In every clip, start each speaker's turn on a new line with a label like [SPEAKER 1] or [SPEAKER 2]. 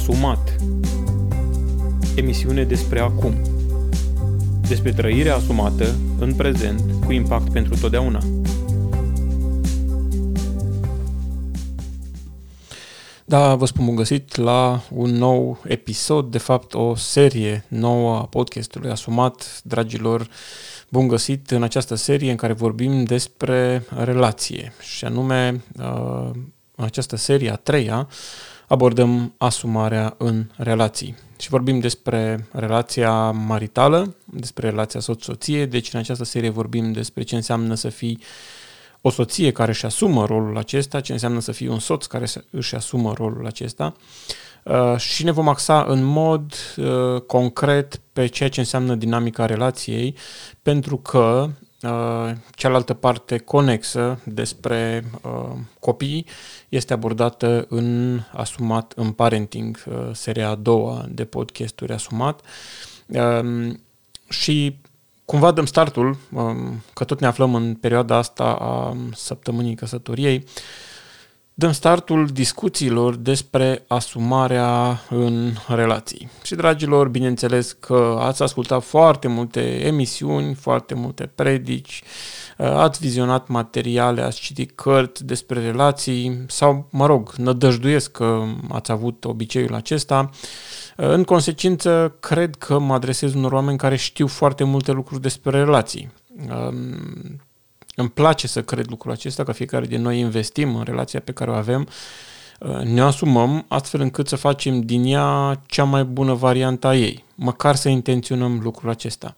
[SPEAKER 1] Asumat Emisiune despre acum Despre trăirea asumată în prezent cu impact pentru totdeauna. Da, vă spun bun găsit la un nou episod, de fapt o serie nouă a podcastului Asumat, dragilor, bun găsit în această serie în care vorbim despre relație și anume uh, în această serie a treia abordăm asumarea în relații. Și vorbim despre relația maritală, despre relația soț-soție, deci în această serie vorbim despre ce înseamnă să fii o soție care își asumă rolul acesta, ce înseamnă să fii un soț care își asumă rolul acesta uh, și ne vom axa în mod uh, concret pe ceea ce înseamnă dinamica relației, pentru că Uh, cealaltă parte conexă despre uh, copii este abordată în Asumat în Parenting, uh, seria a doua de podcasturi Asumat. Uh, și cumva dăm startul, uh, că tot ne aflăm în perioada asta a săptămânii căsătoriei, uh, dăm startul discuțiilor despre asumarea în relații. Și, dragilor, bineînțeles că ați ascultat foarte multe emisiuni, foarte multe predici, ați vizionat materiale, ați citit cărți despre relații sau, mă rog, nădăjduiesc că ați avut obiceiul acesta. În consecință, cred că mă adresez unor oameni care știu foarte multe lucruri despre relații îmi place să cred lucrul acesta, că fiecare din noi investim în relația pe care o avem, uh, ne asumăm astfel încât să facem din ea cea mai bună variantă a ei, măcar să intenționăm lucrul acesta.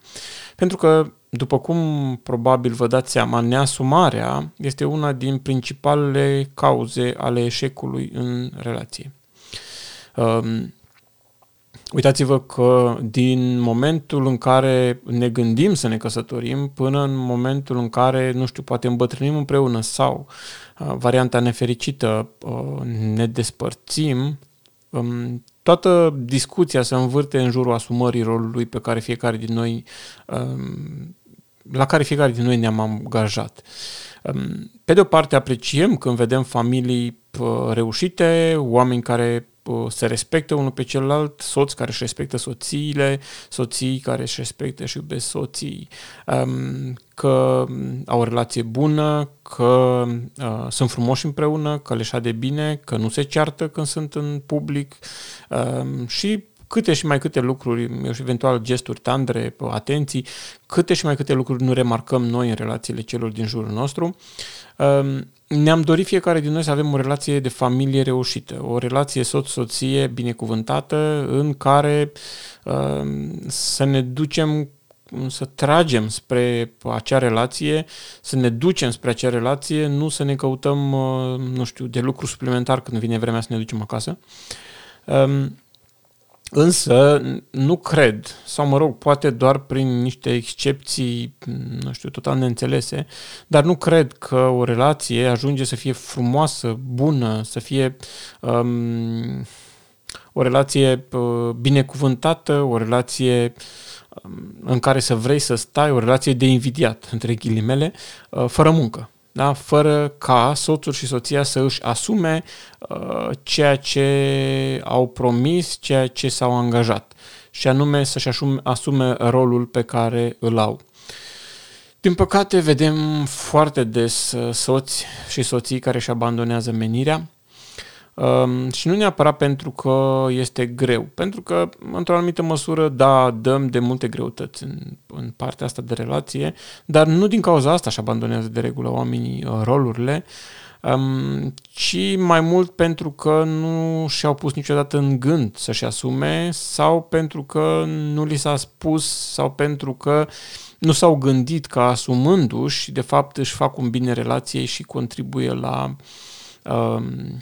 [SPEAKER 1] Pentru că, după cum probabil vă dați seama, neasumarea este una din principalele cauze ale eșecului în relație. Um, Uitați-vă că din momentul în care ne gândim să ne căsătorim până în momentul în care, nu știu, poate îmbătrânim împreună sau uh, varianta nefericită, uh, ne despărțim, um, toată discuția se învârte în jurul asumării rolului pe care fiecare din noi, um, la care fiecare din noi ne-am angajat. Um, pe de o parte apreciem când vedem familii uh, reușite, oameni care se respectă unul pe celălalt, soți care își respectă soțiile, soții care își respectă și iubesc soții, um, că au o relație bună, că uh, sunt frumoși împreună, că le de bine, că nu se ceartă când sunt în public. Um, și câte și mai câte lucruri, eventual gesturi tandre, atenții, câte și mai câte lucruri nu remarcăm noi în relațiile celor din jurul nostru. Um, ne-am dorit fiecare din noi să avem o relație de familie reușită, o relație soț-soție binecuvântată în care uh, să ne ducem să tragem spre acea relație, să ne ducem spre acea relație, nu să ne căutăm, uh, nu știu, de lucru suplimentar când vine vremea să ne ducem acasă. Um, Însă, nu cred, sau mă rog, poate doar prin niște excepții, nu știu, total neînțelese, dar nu cred că o relație ajunge să fie frumoasă, bună, să fie um, o relație uh, binecuvântată, o relație um, în care să vrei să stai, o relație de invidiat, între ghilimele, uh, fără muncă da? fără ca soțul și soția să își asume uh, ceea ce au promis, ceea ce s-au angajat și anume să-și asume, asume rolul pe care îl au. Din păcate, vedem foarte des uh, soți și soții care își abandonează menirea, Um, și nu neapărat pentru că este greu, pentru că, într-o anumită măsură, da, dăm de multe greutăți în, în partea asta de relație, dar nu din cauza asta își abandonează de regulă oamenii uh, rolurile, um, ci mai mult pentru că nu și-au pus niciodată în gând să-și asume sau pentru că nu li s-a spus sau pentru că nu s-au gândit că asumându-și, de fapt își fac un bine relației și contribuie la um,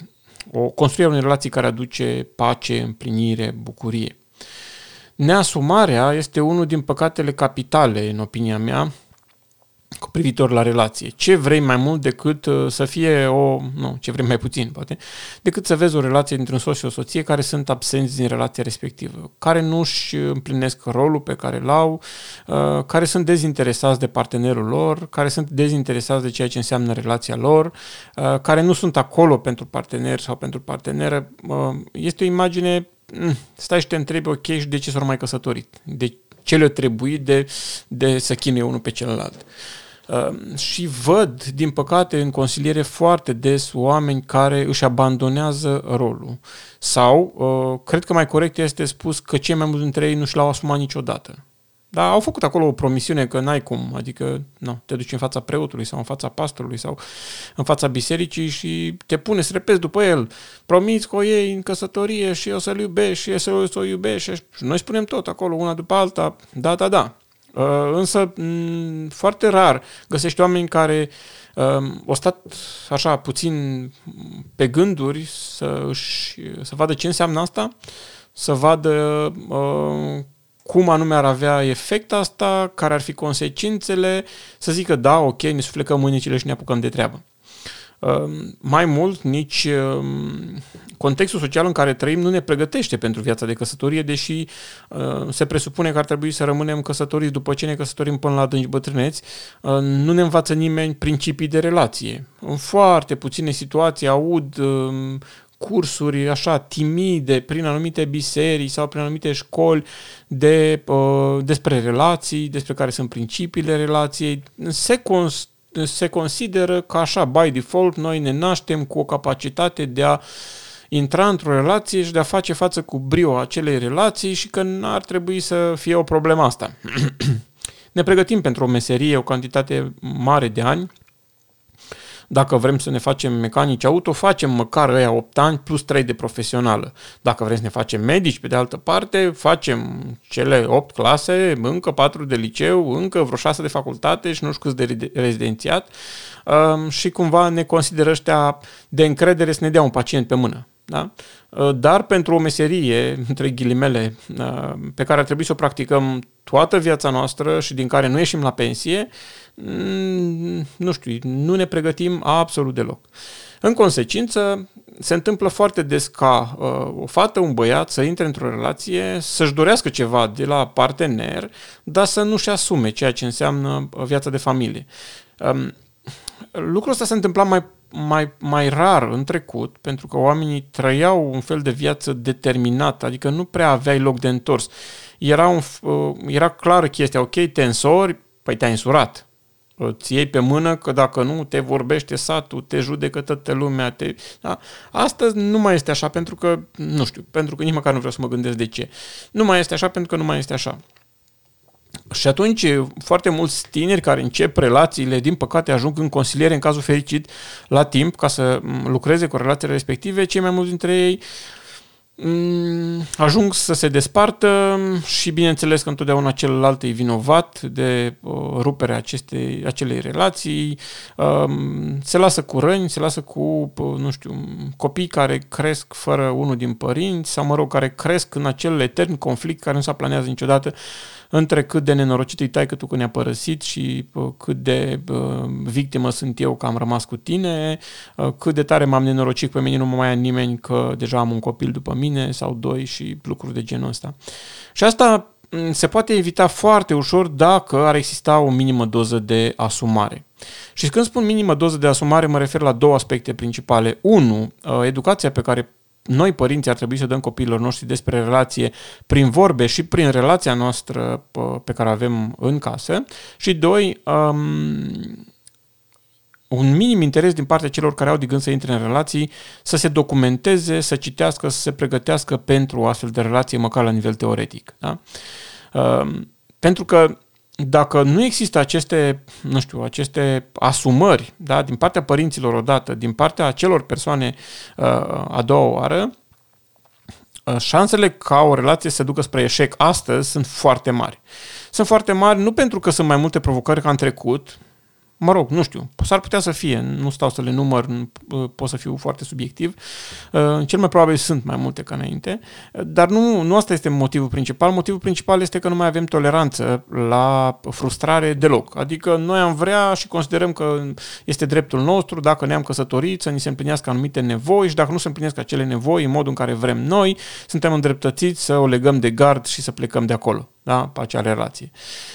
[SPEAKER 1] o construire unei relații care aduce pace, împlinire, bucurie. Neasumarea este unul din păcatele capitale, în opinia mea, cu privitor la relație. Ce vrei mai mult decât uh, să fie o, nu, ce vrei mai puțin, poate, decât să vezi o relație dintre un soț și o soție care sunt absenți din relația respectivă, care nu își împlinesc rolul pe care l-au, uh, care sunt dezinteresați de partenerul lor, care sunt dezinteresați de ceea ce înseamnă relația lor, uh, care nu sunt acolo pentru partener sau pentru parteneră. Este o imagine mm, stai și te întrebi, ok, și de ce s-au mai căsătorit? De ce le-a trebuit de, de să chinuie unul pe celălalt? Uh, și văd, din păcate, în consiliere foarte des oameni care își abandonează rolul. Sau, uh, cred că mai corect este spus că cei mai mulți dintre ei nu și l-au asumat niciodată. Dar au făcut acolo o promisiune că n-ai cum, adică nu, te duci în fața preotului sau în fața pastorului sau în fața bisericii și te pune să repezi după el. Promiți că o iei în căsătorie și o să-l iubești și să o iubești și noi spunem tot acolo, una după alta, da, da, da. Uh, însă foarte rar găsești oameni care uh, au stat așa puțin pe gânduri să, își, să vadă ce înseamnă asta, să vadă uh, cum anume ar avea efect asta, care ar fi consecințele, să zică da, ok, ne suflecăm mânicile și ne apucăm de treabă. Ehm, mai mult, nici ehm, contextul social în care trăim nu ne pregătește pentru viața de căsătorie, deși ehm, se presupune că ar trebui să rămânem căsătoriți după ce ne căsătorim până la adânci bătrâneți, nu ne învață nimeni principii de relație. În foarte puține situații aud cursuri așa timide prin anumite biserici sau prin anumite școli de, uh, despre relații, despre care sunt principiile relației. Se, cons- se consideră că așa, by default, noi ne naștem cu o capacitate de a intra într-o relație și de a face față cu brio acelei relații și că n-ar trebui să fie o problemă asta. ne pregătim pentru o meserie o cantitate mare de ani dacă vrem să ne facem mecanici auto, facem măcar ăia 8 ani plus 3 de profesională. Dacă vrem să ne facem medici, pe de altă parte, facem cele 8 clase, încă 4 de liceu, încă vreo 6 de facultate și nu știu câți de rezidențiat um, și cumva ne consideră ăștia de încredere să ne dea un pacient pe mână. Da? Uh, dar pentru o meserie, între ghilimele, uh, pe care ar trebui să o practicăm toată viața noastră și din care nu ieșim la pensie, mm, nu știu, nu ne pregătim absolut deloc. În consecință, se întâmplă foarte des ca uh, o fată, un băiat să intre într-o relație, să-și dorească ceva de la partener, dar să nu-și asume ceea ce înseamnă viața de familie. Um, lucrul ăsta se întâmpla mai mai, mai rar în trecut, pentru că oamenii trăiau un fel de viață determinată, adică nu prea aveai loc de întors. Era, un, uh, era clară chestia, ok, te însori, păi te-ai însurat. Îți iei pe mână că dacă nu te vorbește satul, te judecă toată lumea. Te... Da? Astăzi nu mai este așa pentru că, nu știu, pentru că nici măcar nu vreau să mă gândesc de ce. Nu mai este așa pentru că nu mai este așa. Și atunci foarte mulți tineri care încep relațiile, din păcate ajung în consiliere în cazul fericit la timp ca să lucreze cu relațiile respective, cei mai mulți dintre ei ajung să se despartă și bineînțeles că întotdeauna celălalt e vinovat de ruperea acestei, acelei relații, se lasă cu răni, se lasă cu, nu știu, copii care cresc fără unul din părinți sau, mă rog, care cresc în acel etern conflict care nu s-a planează niciodată între cât de nenorocit îi tai că tu că ne-a părăsit și cât de victimă sunt eu că am rămas cu tine, cât de tare m-am nenorocit pe mine, nu mă mai ia nimeni că deja am un copil după mine sau doi și lucruri de genul ăsta. Și asta se poate evita foarte ușor dacă ar exista o minimă doză de asumare. Și când spun minimă doză de asumare, mă refer la două aspecte principale. Unu, educația pe care noi, părinții, ar trebui să dăm copiilor noștri despre relație prin vorbe și prin relația noastră pe care o avem în casă. Și doi, um, un minim interes din partea celor care au de gând să intre în relații, să se documenteze, să citească, să se pregătească pentru o astfel de relație, măcar la nivel teoretic. Da? Um, pentru că dacă nu există aceste, nu știu, aceste asumări da, din partea părinților odată, din partea acelor persoane uh, a doua oară, uh, șansele ca o relație să se ducă spre eșec astăzi sunt foarte mari. Sunt foarte mari nu pentru că sunt mai multe provocări ca în trecut, Mă rog, nu știu, s-ar putea să fie, nu stau să le număr, pot să fiu foarte subiectiv. Uh, cel mai probabil sunt mai multe ca înainte, dar nu, nu asta este motivul principal. Motivul principal este că nu mai avem toleranță la frustrare deloc. Adică noi am vrea și considerăm că este dreptul nostru, dacă ne-am căsătorit, să ni se împlinească anumite nevoi și dacă nu se împlinesc acele nevoi în modul în care vrem noi, suntem îndreptățiți să o legăm de gard și să plecăm de acolo. Da? pe acea relație.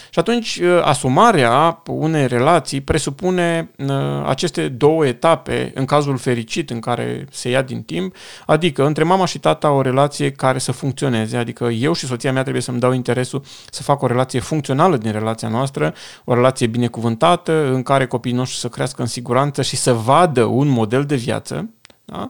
[SPEAKER 1] Și atunci, uh, asumarea unei relații presupune uh, aceste două etape, în cazul fericit în care se ia din timp, adică între mama și tata o relație care să funcționeze, adică eu și soția mea trebuie să-mi dau interesul să fac o relație funcțională din relația noastră, o relație binecuvântată, în care copiii noștri să crească în siguranță și să vadă un model de viață, da?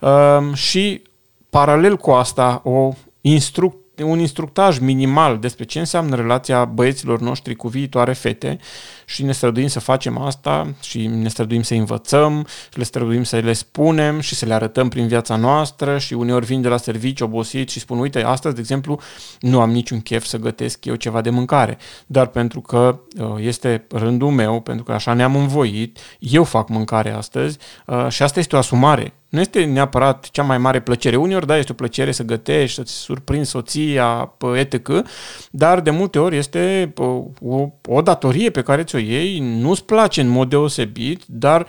[SPEAKER 1] Uh, și paralel cu asta o instruc un instructaj minimal despre ce înseamnă relația băieților noștri cu viitoare fete și ne străduim să facem asta și ne străduim să învățăm și le străduim să le spunem și să le arătăm prin viața noastră și uneori vin de la serviciu obosit și spun, uite, astăzi, de exemplu, nu am niciun chef să gătesc eu ceva de mâncare, dar pentru că uh, este rândul meu, pentru că așa ne-am învoit, eu fac mâncare astăzi uh, și asta este o asumare nu este neapărat cea mai mare plăcere. Uneori, da, este o plăcere să gătești, să-ți surprinzi soția, etc., dar de multe ori este o, o datorie pe care ți-o iei, nu-ți place în mod deosebit, dar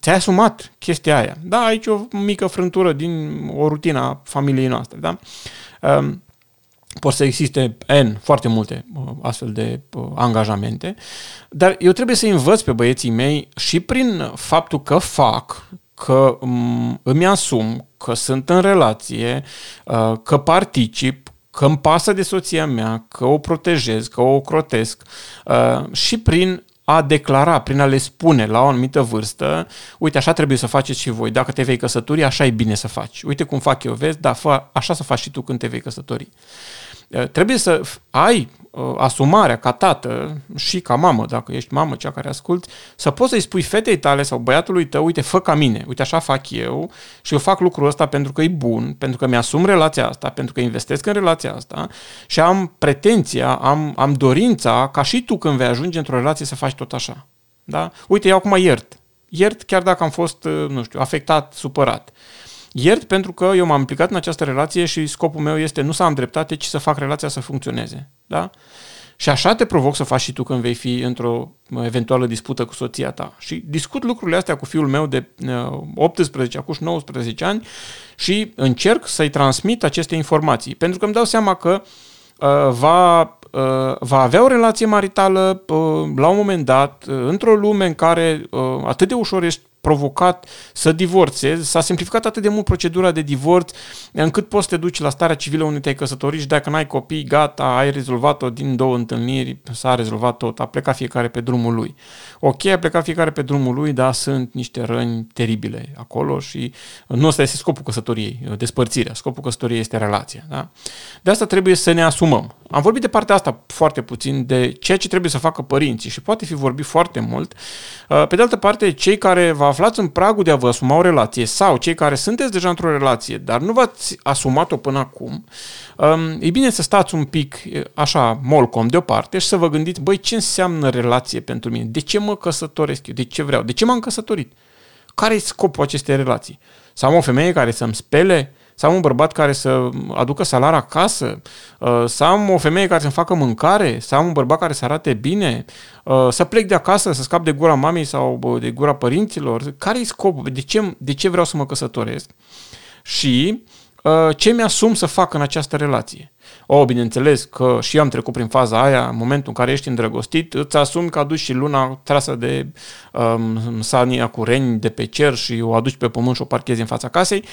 [SPEAKER 1] ți-ai asumat chestia aia. Da, aici o mică frântură din o rutină a familiei noastre, da? Um, pot să existe N, foarte multe astfel de angajamente, dar eu trebuie să învăț pe băieții mei și prin faptul că fac, că îmi asum că sunt în relație, uh, că particip, că îmi pasă de soția mea, că o protejez, că o crotesc uh, și prin a declara, prin a le spune la o anumită vârstă, uite, așa trebuie să faceți și voi. Dacă te vei căsători, așa e bine să faci. Uite cum fac eu, vezi, dar fă, așa să faci și tu când te vei căsători. Uh, trebuie să ai Uh, asumarea ca tată și ca mamă, dacă ești mamă cea care asculti, să poți să-i spui fetei tale sau băiatului tău, uite, fă ca mine, uite, așa fac eu și eu fac lucrul ăsta pentru că e bun, pentru că mi-asum relația asta, pentru că investesc în relația asta și am pretenția, am, am dorința ca și tu când vei ajunge într-o relație să faci tot așa. Da? Uite, eu acum iert. Iert chiar dacă am fost, uh, nu știu, afectat, supărat. Iert pentru că eu m-am implicat în această relație și scopul meu este nu să am dreptate, ci să fac relația să funcționeze. Da? Și așa te provoc să faci și tu când vei fi într-o eventuală dispută cu soția ta. Și discut lucrurile astea cu fiul meu de 18, acum 19 ani și încerc să-i transmit aceste informații. Pentru că îmi dau seama că uh, va, uh, va avea o relație maritală uh, la un moment dat, uh, într-o lume în care uh, atât de ușor ești provocat să divorțezi, s-a simplificat atât de mult procedura de divorț încât poți să te duci la starea civilă unde te-ai căsătorit și dacă n-ai copii, gata, ai rezolvat-o din două întâlniri, s-a rezolvat tot, a plecat fiecare pe drumul lui. Ok, a plecat fiecare pe drumul lui, dar sunt niște răni teribile acolo și nu ăsta este scopul căsătoriei, despărțirea. Scopul căsătoriei este relația. Da? De asta trebuie să ne asumăm. Am vorbit de partea asta foarte puțin, de ceea ce trebuie să facă părinții și poate fi vorbit foarte mult. Pe de altă parte, cei care vă aflați în pragul de a vă asuma o relație sau cei care sunteți deja într-o relație, dar nu v-ați asumat-o până acum, um, e bine să stați un pic așa molcom deoparte și să vă gândiți, băi, ce înseamnă relație pentru mine? De ce mă căsătoresc eu? De ce vreau? De ce m-am căsătorit? Care e scopul acestei relații? Să am o femeie care să-mi spele, să am un bărbat care să aducă salar acasă, uh, să am o femeie care să-mi facă mâncare, să am un bărbat care să arate bine, uh, să plec de acasă, să scap de gura mamei sau de gura părinților. Care e scopul? De ce, de ce vreau să mă căsătoresc? Și uh, ce mi-asum să fac în această relație? O, bineînțeles că și eu am trecut prin faza aia, în momentul în care ești îndrăgostit, îți asumi că aduci și luna trasă de um, sania cu reni de pe cer și o aduci pe pământ și o parchezi în fața casei,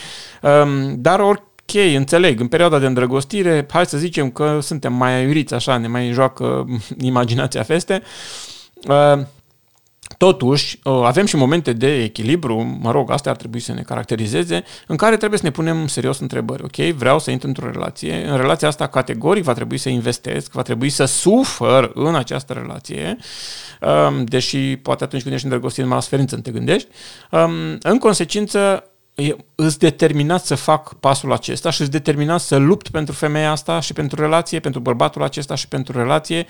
[SPEAKER 1] um, dar ori ok, înțeleg, în perioada de îndrăgostire, hai să zicem că suntem mai aiuriți așa, ne mai joacă imaginația feste, uh, Totuși, ă, avem și momente de echilibru, mă rog, astea ar trebui să ne caracterizeze, în care trebuie să ne punem serios întrebări. Ok, vreau să intru într-o relație, în relația asta categoric va trebui să investesc, va trebui să sufăr în această relație, deși poate atunci când ești îndrăgostit în mare sferință te gândești. În consecință, îți determinat să fac pasul acesta și îți determinat să lupt pentru femeia asta și pentru relație, pentru bărbatul acesta și pentru relație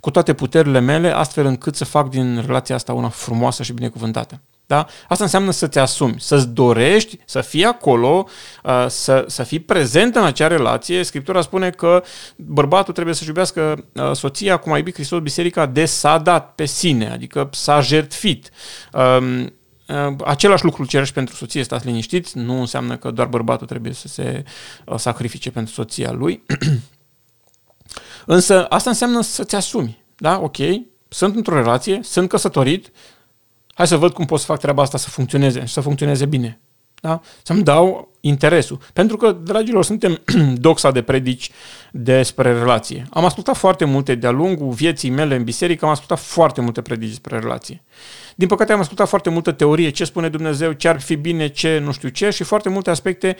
[SPEAKER 1] cu toate puterile mele, astfel încât să fac din relația asta una frumoasă și binecuvântată. Da? Asta înseamnă să-ți asumi, să-ți dorești, să fii acolo, uh, să, să fii prezent în acea relație. Scriptura spune că bărbatul trebuie să-și iubească uh, soția, cum a iubit Hristos biserica, de s-a dat pe sine, adică s-a jertfit. Um, Uh, același lucru cerești pentru soție, stați liniștiți, nu înseamnă că doar bărbatul trebuie să se uh, sacrifice pentru soția lui. Însă asta înseamnă să-ți asumi. Da? Ok, sunt într-o relație, sunt căsătorit, hai să văd cum pot să fac treaba asta să funcționeze și să funcționeze bine. Da? Să-mi dau interesul. Pentru că, dragilor, suntem doxa de predici despre relație. Am ascultat foarte multe de-a lungul vieții mele în biserică, am ascultat foarte multe predici despre relație. Din păcate am ascultat foarte multă teorie, ce spune Dumnezeu, ce ar fi bine, ce nu știu ce și foarte multe aspecte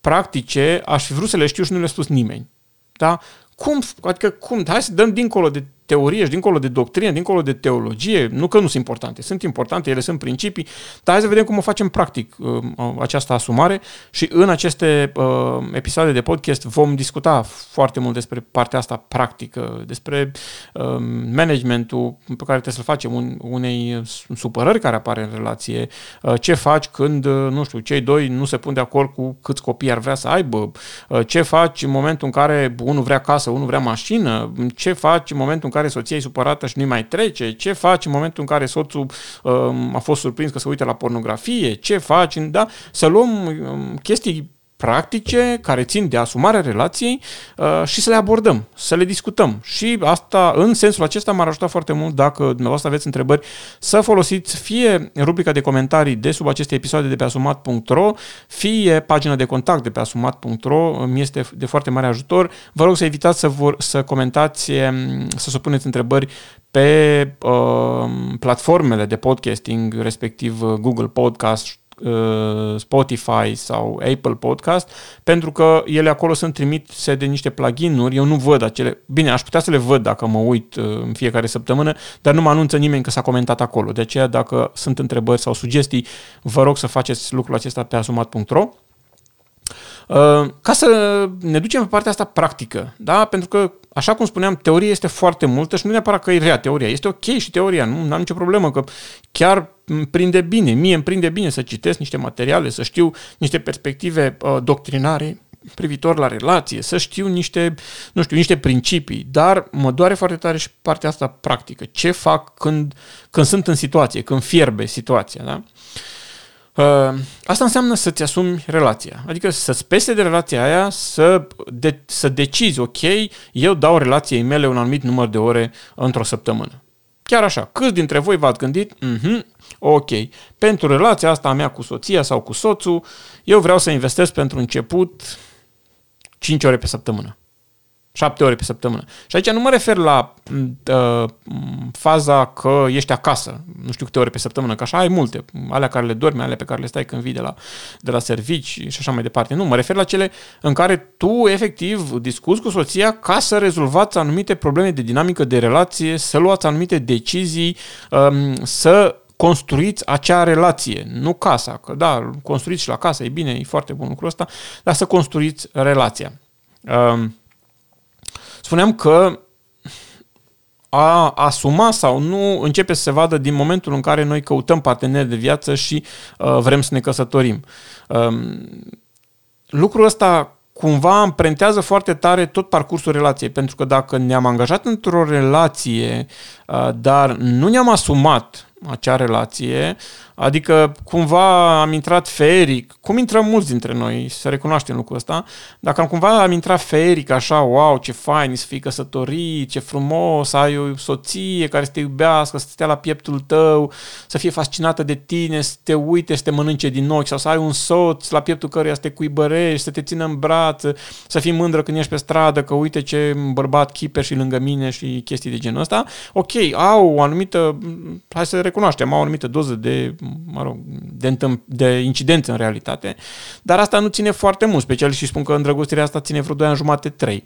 [SPEAKER 1] practice aș fi vrut să le știu și nu le-a spus nimeni. Da? Cum, adică cum, hai să dăm dincolo de teorie și dincolo de doctrină, dincolo de teologie, nu că nu sunt importante, sunt importante, ele sunt principii, dar hai să vedem cum o facem practic uh, această asumare și în aceste uh, episoade de podcast vom discuta foarte mult despre partea asta practică, despre uh, managementul pe care trebuie să-l facem un, unei supărări care apare în relație, uh, ce faci când, uh, nu știu, cei doi nu se pun de acord cu câți copii ar vrea să aibă, uh, ce faci în momentul în care unul vrea casă, unul vrea mașină, ce faci în momentul în care soția e supărată și nu mai trece, ce faci în momentul în care soțul um, a fost surprins că se uită la pornografie, ce faci, da? Să luăm um, chestii practice care țin de asumarea relației uh, și să le abordăm, să le discutăm. Și asta, în sensul acesta, m-ar ajuta foarte mult dacă dumneavoastră aveți întrebări să folosiți fie rubrica de comentarii de sub aceste episoade de pe asumat.ro, fie pagina de contact de pe asumat.ro, mi este de foarte mare ajutor. Vă rog să evitați să, vor, să comentați, um, să supuneți întrebări pe uh, platformele de podcasting, respectiv uh, Google Podcast, Uh, Spotify sau Apple Podcast, pentru că ele acolo sunt trimise de niște pluginuri, eu nu văd acele, bine, aș putea să le văd dacă mă uit uh, în fiecare săptămână, dar nu mă anunță nimeni că s-a comentat acolo. De aceea, dacă sunt întrebări sau sugestii, vă rog să faceți lucrul acesta pe asumat.ro. Uh, ca să ne ducem pe partea asta practică, da? pentru că, așa cum spuneam, teoria este foarte multă și nu neapărat că e rea teoria, este ok și teoria, nu am nicio problemă, că chiar îmi prinde bine, mie îmi prinde bine să citesc niște materiale, să știu niște perspective uh, doctrinare privitor la relație, să știu niște, nu știu, niște principii, dar mă doare foarte tare și partea asta practică. Ce fac când, când sunt în situație, când fierbe situația, da? Uh, asta înseamnă să-ți asumi relația. Adică să-ți pese de relația aia, să, de, să decizi, ok, eu dau relației mele un anumit număr de ore într-o săptămână. Chiar așa. Câți dintre voi v-ați gândit, mm-hmm, ok, pentru relația asta a mea cu soția sau cu soțul, eu vreau să investesc pentru început 5 ore pe săptămână. 7 ore pe săptămână. Și aici nu mă refer la uh, faza că ești acasă, nu știu câte ore pe săptămână, că așa ai multe, alea care le dormi, alea pe care le stai când vii de la, de la servici și așa mai departe. Nu, mă refer la cele în care tu efectiv discuți cu soția ca să rezolvați anumite probleme de dinamică de relație, să luați anumite decizii, um, să construiți acea relație, nu casa, că da, construiți și la casă, e bine, e foarte bun lucrul ăsta, dar să construiți relația. Um, spuneam că a asuma sau nu începe să se vadă din momentul în care noi căutăm parteneri de viață și uh, vrem să ne căsătorim. Um, lucrul ăsta cumva amprentează foarte tare tot parcursul relației, pentru că dacă ne-am angajat într-o relație, uh, dar nu ne-am asumat acea relație, adică cumva am intrat feric, cum intrăm mulți dintre noi, să recunoaștem lucrul ăsta, dacă am cumva am intrat feric, așa, wow, ce fain să fii căsătorit, ce frumos, să ai o soție care să te iubească, să stea la pieptul tău, să fie fascinată de tine, să te uite, să te mănânce din ochi, sau să ai un soț la pieptul căruia să te cuibărești, să te țină în braț, să fii mândră când ești pe stradă, că uite ce bărbat chiper și lângă mine și chestii de genul ăsta, ok, au o anumită, hai să recunoaștem, au o anumită doză de, mă rog, de, de incidență în realitate, dar asta nu ține foarte mult, special și spun că îndrăgostirea asta ține vreo 2 ani jumate, 3.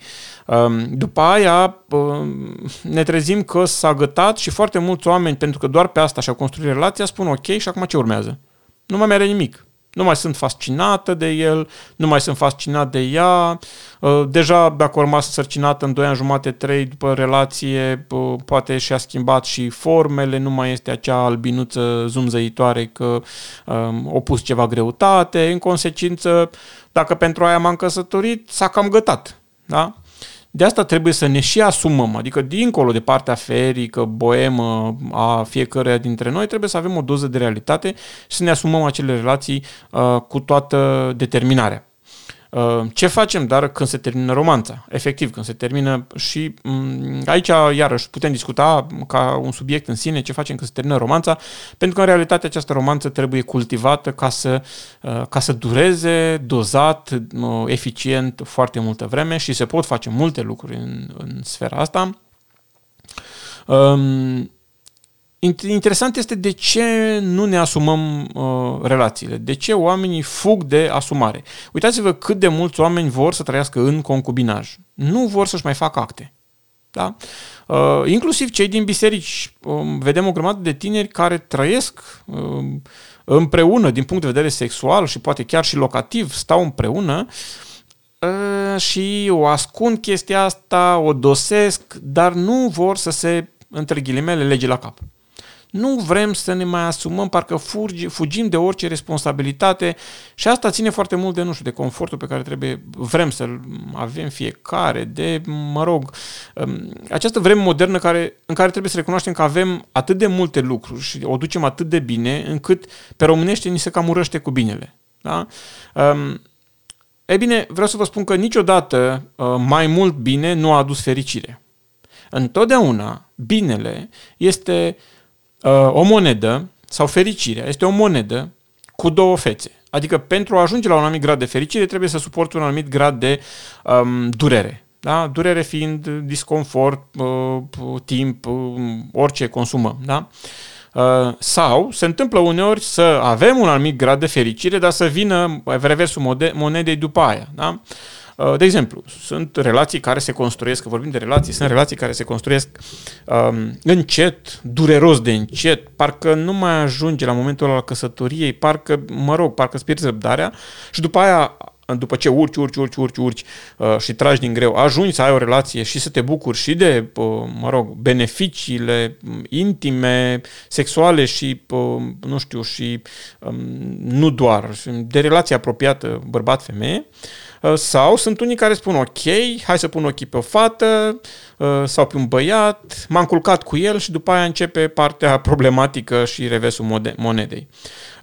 [SPEAKER 1] Um, după aia um, ne trezim că s-a gătat și foarte mulți oameni, pentru că doar pe asta și-au construit relația, spun ok, și acum ce urmează? Nu mai are nimic. Nu mai sunt fascinată de el, nu mai sunt fascinat de ea. Uh, deja dacă urma să sărcinată în 2 ani jumate, 3 după relație, uh, poate și-a schimbat și formele, nu mai este acea albinuță zumzăitoare că um, o pus ceva greutate. În consecință, dacă pentru aia m-am căsătorit, s-a cam gătat. Da? De asta trebuie să ne și asumăm, adică dincolo de partea ferică, boemă a fiecăruia dintre noi, trebuie să avem o doză de realitate și să ne asumăm acele relații uh, cu toată determinarea. Uh, ce facem, dar când se termină romanța? Efectiv, când se termină și mm, aici, iarăși, putem discuta ca un subiect în sine ce facem când se termină romanța, pentru că, în realitate, această romanță trebuie cultivată ca să, uh, ca să dureze dozat, uh, eficient, foarte multă vreme și se pot face multe lucruri în, în sfera asta. Um, Interesant este de ce nu ne asumăm uh, relațiile, de ce oamenii fug de asumare. Uitați-vă cât de mulți oameni vor să trăiască în concubinaj. Nu vor să-și mai facă acte. Da? Uh, inclusiv cei din biserici. Uh, vedem o grămadă de tineri care trăiesc uh, împreună din punct de vedere sexual și poate chiar și locativ, stau împreună uh, și o ascund chestia asta, o dosesc, dar nu vor să se, între ghilimele, lege la cap. Nu vrem să ne mai asumăm, parcă fugi, fugim de orice responsabilitate și asta ține foarte mult de, nu știu, de confortul pe care trebuie, vrem să-l avem fiecare, de, mă rog, um, această vreme modernă care, în care trebuie să recunoaștem că avem atât de multe lucruri și o ducem atât de bine, încât pe românește ni se cam urăște cu binele. Da? Um, e bine, vreau să vă spun că niciodată uh, mai mult bine nu a adus fericire. Întotdeauna binele este Uh, o monedă sau fericirea este o monedă cu două fețe. Adică pentru a ajunge la un anumit grad de fericire trebuie să suporți un anumit grad de um, durere. Da? Durere fiind disconfort, uh, timp, uh, orice consumăm. Da? Uh, sau se întâmplă uneori să avem un anumit grad de fericire, dar să vină reversul monedei după aia. Da? Uh, Uh, de exemplu, sunt relații care se construiesc, că vorbim de relații, sunt relații care se construiesc um, încet, dureros de încet, parcă nu mai ajunge la momentul al căsătoriei, parcă, mă rog, parcă îți pierzi răbdarea și după aia după ce urci, urci, urci, urci, urci uh, și tragi din greu, ajungi să ai o relație și să te bucuri și de, uh, mă rog, beneficiile intime, sexuale și, uh, nu știu, și um, nu doar, de relație apropiată bărbat-femeie, uh, Uh, sau sunt unii care spun ok, hai să pun ochii pe o fată uh, sau pe un băiat, m-am culcat cu el și după aia începe partea problematică și reversul monedei.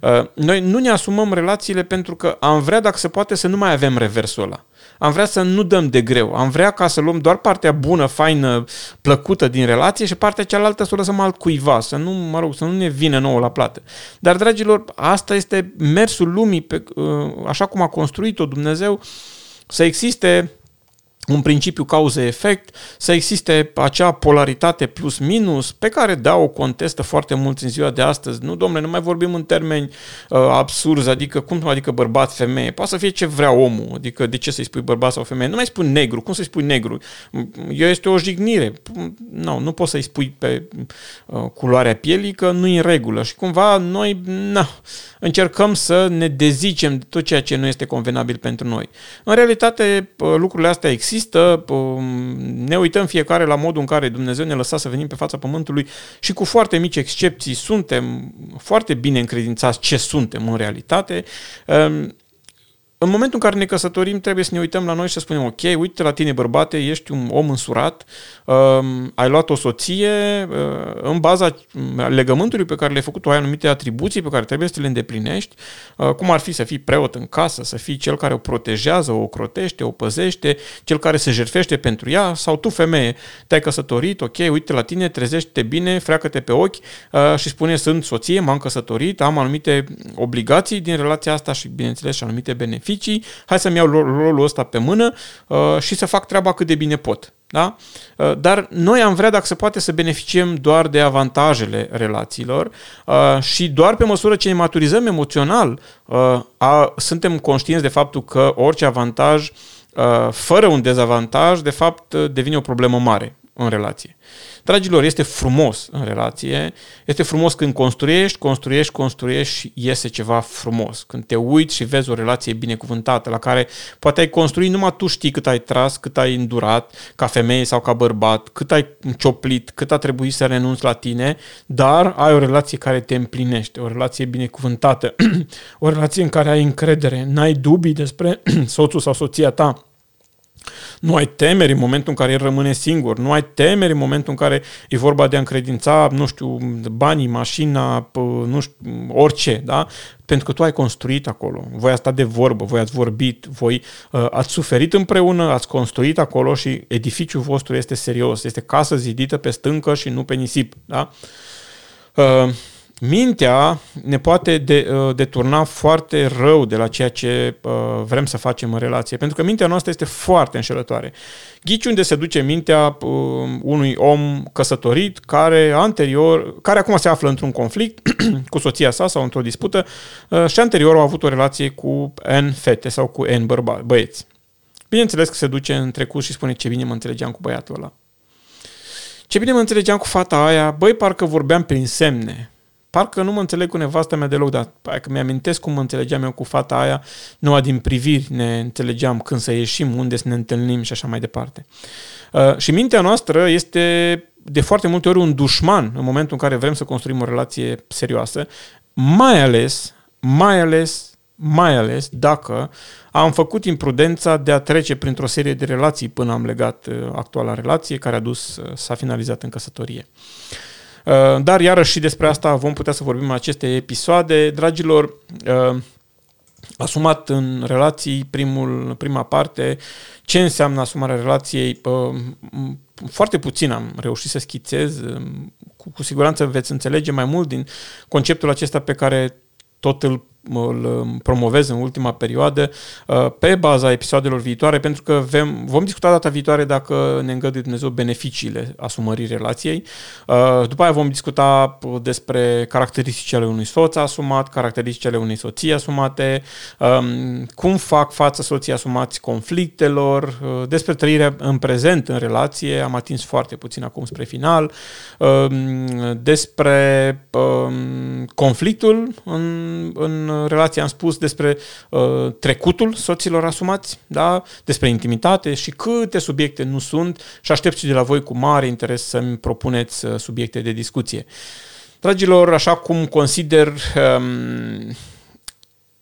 [SPEAKER 1] Uh, noi nu ne asumăm relațiile pentru că am vrea, dacă se poate, să nu mai avem reversul ăla. Am vrea să nu dăm de greu. Am vrea ca să luăm doar partea bună, faină, plăcută din relație și partea cealaltă să o lăsăm altcuiva, să nu, mă rog, să nu ne vină nouă la plată. Dar, dragilor, asta este mersul lumii, pe, așa cum a construit-o Dumnezeu, să existe un principiu cauză-efect, să existe acea polaritate plus-minus pe care, da, o contestă foarte mult în ziua de astăzi. Nu, domnule, nu mai vorbim în termeni uh, absurzi, adică cum adică bărbat-femeie? Poate să fie ce vrea omul, adică de ce să-i spui bărbat sau femeie? Nu mai spui negru, cum să-i spui negru? Eu este o jignire. Nu, nu poți să-i spui pe uh, culoarea pielii că nu e în regulă și cumva noi, na, încercăm să ne dezicem de tot ceea ce nu este convenabil pentru noi. În realitate, uh, lucrurile astea există există, ne uităm fiecare la modul în care Dumnezeu ne lăsa să venim pe fața Pământului și cu foarte mici excepții suntem foarte bine încredințați ce suntem în realitate. În momentul în care ne căsătorim, trebuie să ne uităm la noi și să spunem, ok, uite la tine bărbate, ești un om însurat, um, ai luat o soție, uh, în baza legământului pe care le-ai făcut, tu ai anumite atribuții pe care trebuie să le îndeplinești, uh, cum ar fi să fii preot în casă, să fii cel care o protejează, o crotește, o păzește, cel care se jertfește pentru ea, sau tu, femeie, te-ai căsătorit, ok, uite la tine, trezește-te bine, freacă-te pe ochi uh, și spune, sunt soție, m-am căsătorit, am anumite obligații din relația asta și, bineînțeles, și anumite beneficii beneficii, hai să-mi iau rolul ăsta pe mână uh, și să fac treaba cât de bine pot. Da? Uh, dar noi am vrea, dacă se poate, să beneficiem doar de avantajele relațiilor uh, și doar pe măsură ce ne maturizăm emoțional, suntem conștienți de faptul că orice avantaj fără un dezavantaj, de fapt, devine o problemă mare în relație. Dragilor, este frumos în relație, este frumos când construiești, construiești, construiești și iese ceva frumos. Când te uiți și vezi o relație binecuvântată la care poate ai construit, numai tu știi cât ai tras, cât ai îndurat, ca femeie sau ca bărbat, cât ai cioplit, cât a trebuit să renunți la tine, dar ai o relație care te împlinește, o relație binecuvântată, o relație în care ai încredere, n-ai dubii despre soțul sau soția ta, Nu ai temeri în momentul în care el rămâne singur, nu ai temeri în momentul în care e vorba de a încredința, nu știu, banii, mașina, nu știu, orice, da? Pentru că tu ai construit acolo, voi ați stat de vorbă, voi ați vorbit, voi uh, ați suferit împreună, ați construit acolo și edificiul vostru este serios, este casă zidită pe stâncă și nu pe nisip, da? Uh, mintea ne poate de, uh, deturna foarte rău de la ceea ce uh, vrem să facem în relație, pentru că mintea noastră este foarte înșelătoare. Ghici unde se duce mintea uh, unui om căsătorit care anterior, care acum se află într-un conflict cu soția sa sau într-o dispută și anterior a avut o relație cu N fete sau cu N bărba, băieți. Bineînțeles că se duce în trecut și spune ce bine mă înțelegeam cu băiatul ăla. Ce bine mă înțelegeam cu fata aia, băi, parcă vorbeam prin semne parcă nu mă înțeleg cu nevastă mea deloc, dar că mi-amintesc cum mă înțelegeam eu cu fata aia, numai din priviri ne înțelegeam când să ieșim, unde să ne întâlnim și așa mai departe. Uh, și mintea noastră este de foarte multe ori un dușman în momentul în care vrem să construim o relație serioasă, mai ales, mai ales mai ales dacă am făcut imprudența de a trece printr-o serie de relații până am legat uh, actuala relație care a dus, uh, s-a finalizat în căsătorie. Uh, dar iarăși și despre asta vom putea să vorbim în aceste episoade. Dragilor, uh, asumat în relații, primul, prima parte, ce înseamnă asumarea relației, uh, foarte puțin am reușit să schițez, cu, cu siguranță veți înțelege mai mult din conceptul acesta pe care tot îl îl promovez în ultima perioadă uh, pe baza episoadelor viitoare, pentru că vom, vom discuta data viitoare dacă ne îngăduie Dumnezeu beneficiile asumării relației. Uh, după aia vom discuta despre caracteristicile unui soț asumat, caracteristicile unei soții asumate, um, cum fac față soții asumați conflictelor, uh, despre trăirea în prezent în relație, am atins foarte puțin acum spre final, um, despre um, conflictul în, în relație am spus despre uh, trecutul soților asumați, da? despre intimitate și câte subiecte nu sunt și aștept și de la voi cu mare interes să-mi propuneți uh, subiecte de discuție. Dragilor, așa cum consider um,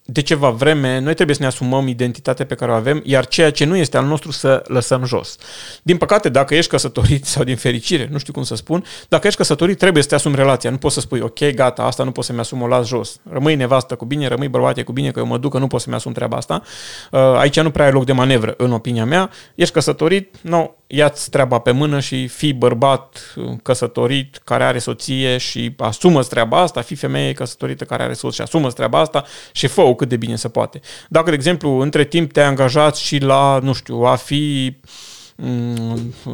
[SPEAKER 1] de ceva vreme, noi trebuie să ne asumăm identitatea pe care o avem, iar ceea ce nu este al nostru să lăsăm jos. Din păcate, dacă ești căsătorit sau din fericire, nu știu cum să spun, dacă ești căsătorit, trebuie să te asumi relația. Nu poți să spui, ok, gata, asta nu pot să-mi asum, o las jos. Rămâi nevastă cu bine, rămâi bărbate cu bine, că eu mă duc, că nu pot să-mi asum treaba asta. Uh, aici nu prea ai loc de manevră, în opinia mea. Ești căsătorit, nu, ia-ți treaba pe mână și fii bărbat căsătorit care are soție și asumă treaba asta, fii femeie căsătorită care are soț și asumă treaba asta și fă cât de bine se poate. Dacă, de exemplu, între timp te-ai angajat și la, nu știu, a fi Mm,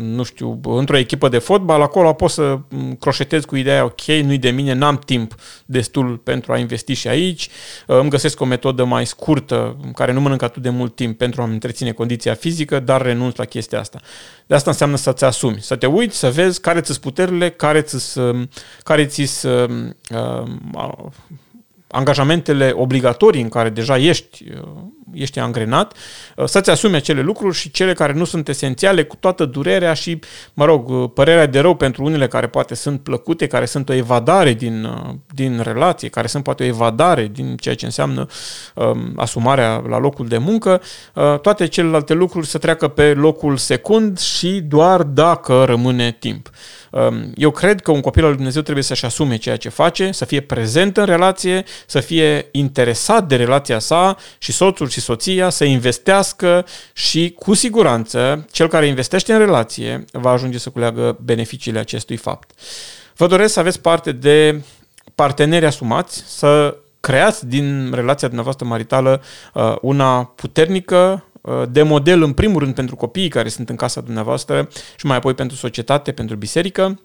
[SPEAKER 1] nu știu, într-o echipă de fotbal, acolo poți să mm, croșetezi cu ideea, ok, nu-i de mine, n-am timp destul pentru a investi și aici, uh, îmi găsesc o metodă mai scurtă, care nu mănâncă atât de mult timp pentru a-mi întreține condiția fizică, dar renunț la chestia asta. De asta înseamnă să-ți asumi, să te uiți, să vezi care ți puterile, care ți care ți uh, angajamentele obligatorii în care deja ești, uh, ești angrenat, uh, să-ți asumi acele lucruri și cele care nu sunt esențiale cu toată durerea și, mă rog, uh, părerea de rău pentru unele care poate sunt plăcute, care sunt o evadare din, din relație, care sunt poate o evadare din ceea ce înseamnă um, asumarea la locul de muncă, toate celelalte lucruri să treacă pe locul secund și doar dacă rămâne timp. Um, eu cred că un copil al lui Dumnezeu trebuie să-și asume ceea ce face, să fie prezent în relație, să fie interesat de relația sa și soțul și soția să investească și cu siguranță cel care investește în relație va ajunge să culeagă beneficiile acestui fapt. Vă doresc să aveți parte de parteneri asumați, să creați din relația dumneavoastră maritală uh, una puternică, Uh, de model în primul rând pentru copiii care sunt în casa dumneavoastră și mai apoi pentru societate, pentru biserică.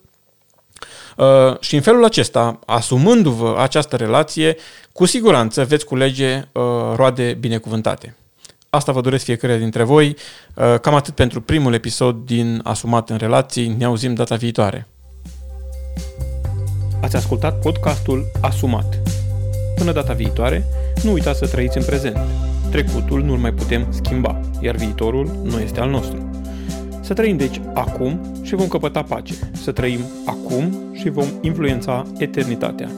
[SPEAKER 1] Uh, și în felul acesta, asumându-vă această relație, cu siguranță veți culege uh, roade binecuvântate. Asta vă doresc fiecare dintre voi. Cam atât pentru primul episod din Asumat în relații. Ne auzim data viitoare. Ați ascultat podcastul Asumat. Până data viitoare, nu uitați să trăiți în prezent trecutul nu-l mai putem schimba, iar viitorul nu este al nostru. Să trăim deci acum și vom căpăta pace. Să trăim acum și vom influența eternitatea.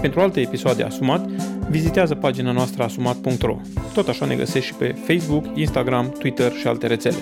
[SPEAKER 1] Pentru alte episoade Asumat, vizitează pagina noastră asumat.ro. Tot așa ne găsești și pe Facebook, Instagram, Twitter și alte rețele.